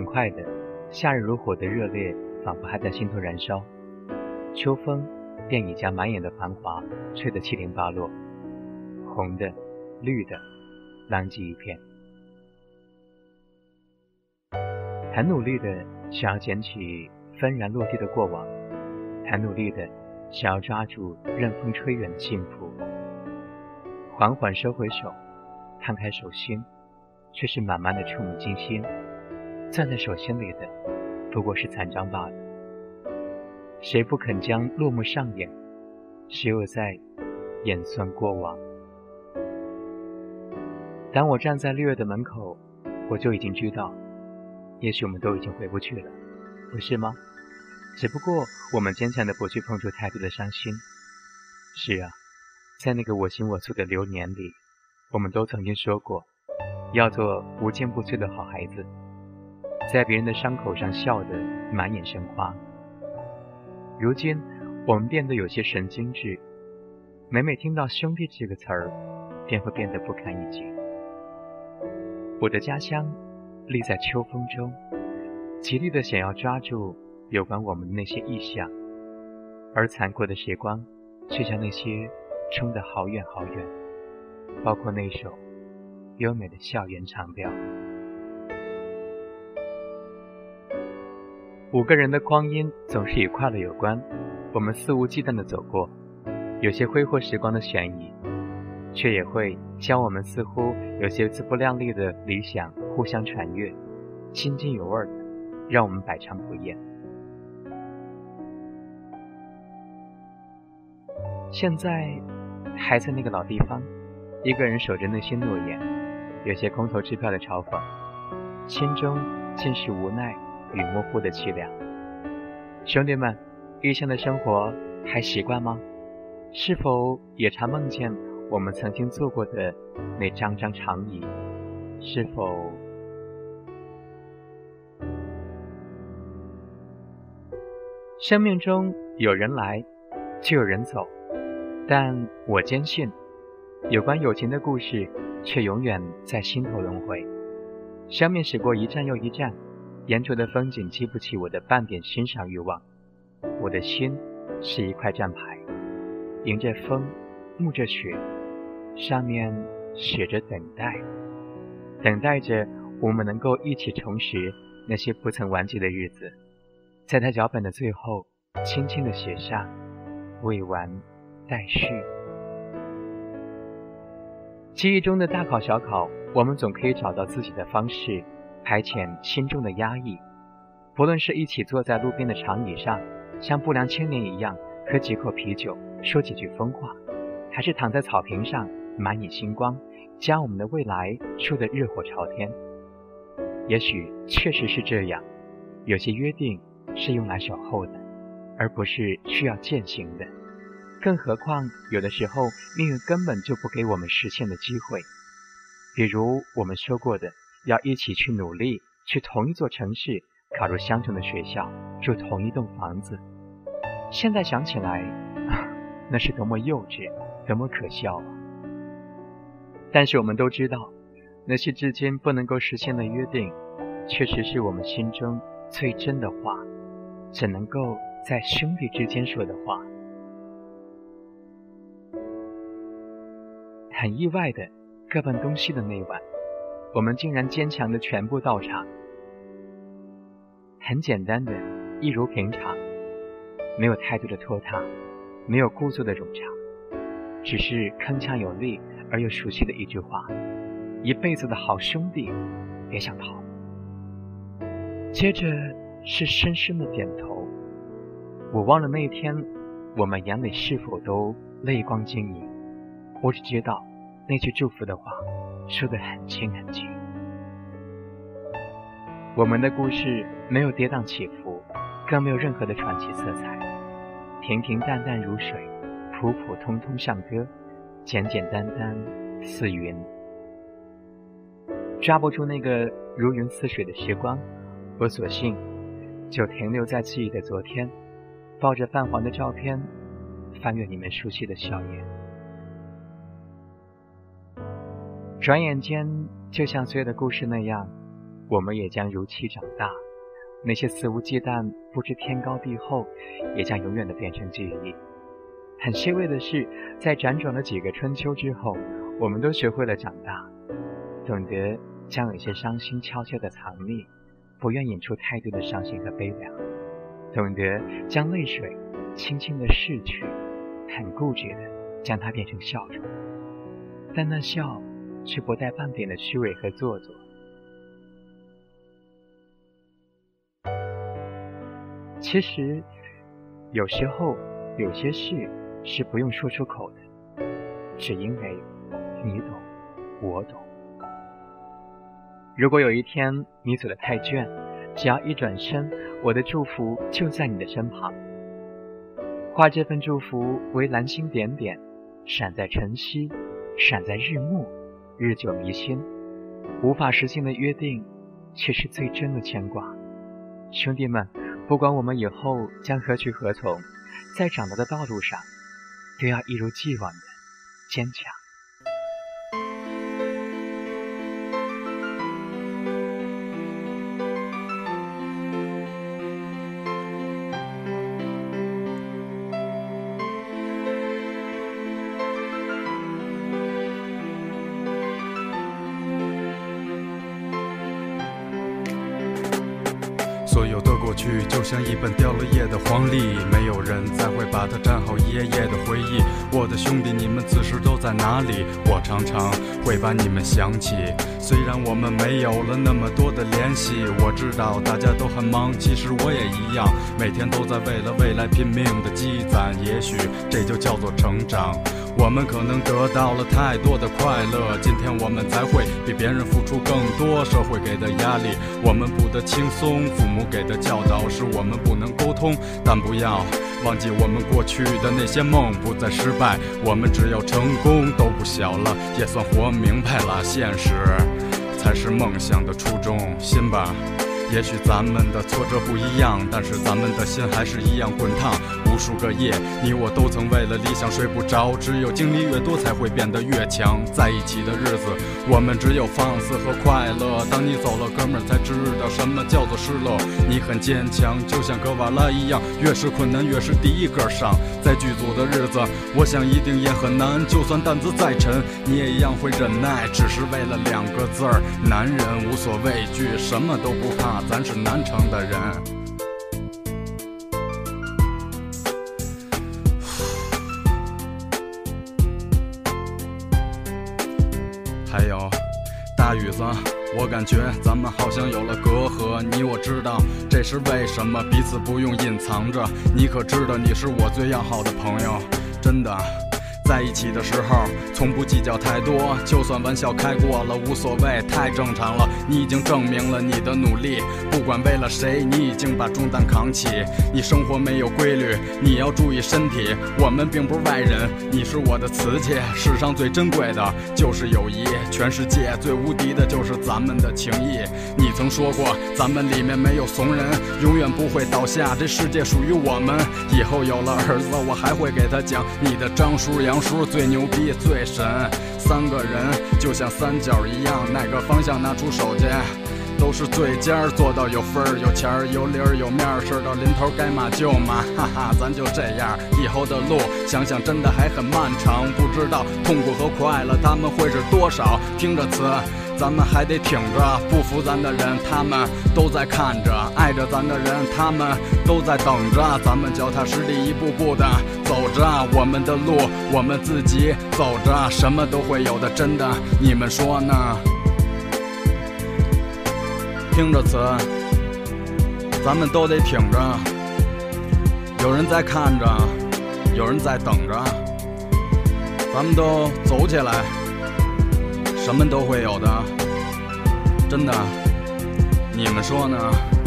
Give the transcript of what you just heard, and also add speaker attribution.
Speaker 1: 很快的，夏日如火的热烈仿佛还在心头燃烧，秋风便已将满眼的繁华吹得七零八落，红的、绿的，狼藉一片。很努力的想要捡起纷然落地的过往，很努力的想要抓住任风吹远的幸福，缓缓收回手，摊开手心，却是满满的触目惊心。攥在手心里的不过是残章罢了。谁不肯将落幕上演？谁又在演算过往？当我站在六月的门口，我就已经知道。也许我们都已经回不去了，不是吗？只不过我们坚强的不去碰触太多的伤心。是啊，在那个我行我素的流年里，我们都曾经说过，要做无坚不摧的好孩子，在别人的伤口上笑得满眼生花。如今我们变得有些神经质，每每听到“兄弟”这个词儿，便会变得不堪一击。我的家乡。立在秋风中，极力的想要抓住有关我们的那些意象，而残酷的时光却将那些冲得好远好远，包括那首优美的校园长调。五个人的光阴总是与快乐有关，我们肆无忌惮的走过，有些挥霍时光的悬疑，却也会将我们似乎有些自不量力的理想。互相传阅，津津有味的，让我们百尝不厌。现在还在那个老地方，一个人守着那些诺言，有些空头支票的嘲讽，心中尽是无奈与模糊的凄凉。兄弟们，异乡的生活还习惯吗？是否也常梦见我们曾经坐过的那张张长椅？是否？生命中有人来，就有人走，但我坚信，有关友情的故事却永远在心头轮回。生命驶过一站又一站，沿途的风景激不起我的半点欣赏欲望。我的心是一块站牌，迎着风，沐着雪，上面写着等待，等待着我们能够一起重拾那些不曾完结的日子。在他脚本的最后，轻轻地写下“未完待续”。记忆中的大考小考，我们总可以找到自己的方式排遣心中的压抑。不论是一起坐在路边的长椅上，像不良青年一样喝几口啤酒，说几句疯话，还是躺在草坪上满眼星光，将我们的未来说得热火朝天。也许确实是这样，有些约定。是用来守候的，而不是需要践行的。更何况，有的时候命运根本就不给我们实现的机会。比如我们说过的，要一起去努力，去同一座城市，考入相同的学校，住同一栋房子。现在想起来，那是多么幼稚，多么可笑啊！但是我们都知道，那些至今不能够实现的约定，确实是我们心中最真的话。只能够在兄弟之间说的话。很意外的，各奔东西的那晚，我们竟然坚强的全部到场。很简单的，一如平常，没有太多的拖沓，没有故作的冗长，只是铿锵有力而又熟悉的一句话：“一辈子的好兄弟，别想逃。”接着。是深深的点头。我忘了那一天我们眼里是否都泪光晶莹。我只知道那句祝福的话说得很轻很轻。我们的故事没有跌宕起伏，更没有任何的传奇色彩，平平淡淡如水，普普通通像歌，简简单单似云。抓不住那个如云似水的时光，我索性。就停留在记忆的昨天，抱着泛黄的照片，翻阅你们熟悉的笑颜。转眼间，就像所有的故事那样，我们也将如期长大。那些肆无忌惮、不知天高地厚，也将永远的变成记忆。很欣慰的是，在辗转了几个春秋之后，我们都学会了长大，懂得将有些伤心悄悄的藏匿，不愿引出太多的伤心和悲凉，懂得将泪水轻轻的拭去，很固执的将它变成笑容，但那笑却不带半点的虚伪和做作。其实，有时候有些事。是不用说出口的，只因为你懂，我懂。如果有一天你走得太倦，只要一转身，我的祝福就在你的身旁。画这份祝福为蓝星点点，闪在晨曦，闪在日暮，日久弥新。无法实现的约定，却是最真的牵挂。兄弟们，不管我们以后将何去何从，在长大的道路上。都要一如既往的坚强。
Speaker 2: 就像一本掉了页的黄历，没有人再会把它粘好一页页的回忆。我的兄弟，你们此时都在哪里？我常常会把你们想起。虽然我们没有了那么多的联系，我知道大家都很忙，其实我也一样，每天都在为了未来拼命的积攒。也许这就叫做成长。我们可能得到了太多的快乐，今天我们才会比别人付出更多。社会给的压力，我们不得轻松；父母给的教导，是我们不能沟通。但不要忘记我们过去的那些梦，不再失败。我们只要成功，都不小了，也算活明白了。现实才是梦想的初衷，信吧。也许咱们的挫折不一样，但是咱们的心还是一样滚烫。数个夜，你我都曾为了理想睡不着。只有经历越多，才会变得越强。在一起的日子，我们只有放肆和快乐。当你走了，哥们儿才知道什么叫做失落。你很坚强，就像格瓦拉一样，越是困难越是第一个上。在剧组的日子，我想一定也很难。就算担子再沉，你也一样会忍耐，只是为了两个字儿：男人无所畏惧，什么都不怕。咱是南城的人，还有大雨子，我感觉咱们好像有了隔阂。你我知道这是为什么，彼此不用隐藏着。你可知道你是我最要好的朋友，真的。在一起的时候，从不计较太多，就算玩笑开过了无所谓，太正常了。你已经证明了你的努力，不管为了谁，你已经把重担扛起。你生活没有规律，你要注意身体。我们并不是外人，你是我的瓷器，世上最珍贵的就是友谊，全世界最无敌的就是咱们的情谊。曾说过，咱们里面没有怂人，永远不会倒下，这世界属于我们。以后有了儿子，我还会给他讲你的张叔杨。叔最牛逼最神，三个人就像三角一样，哪个方向拿出手去，都是最尖儿。做到有分儿有钱儿有理儿有面儿，事到临头该骂就骂，哈哈，咱就这样。以后的路想想真的还很漫长，不知道痛苦和快乐他们会是多少。听着词。咱们还得挺着，不服咱的人，他们都在看着；爱着咱的人，他们都在等着。咱们脚踏实地，一步步的走着我们的路，我们自己走着，什么都会有的，真的，你们说呢？听着词，咱们都得挺着，有人在看着，有人在等着，咱们都走起来。什么都会有的，真的，你们说呢？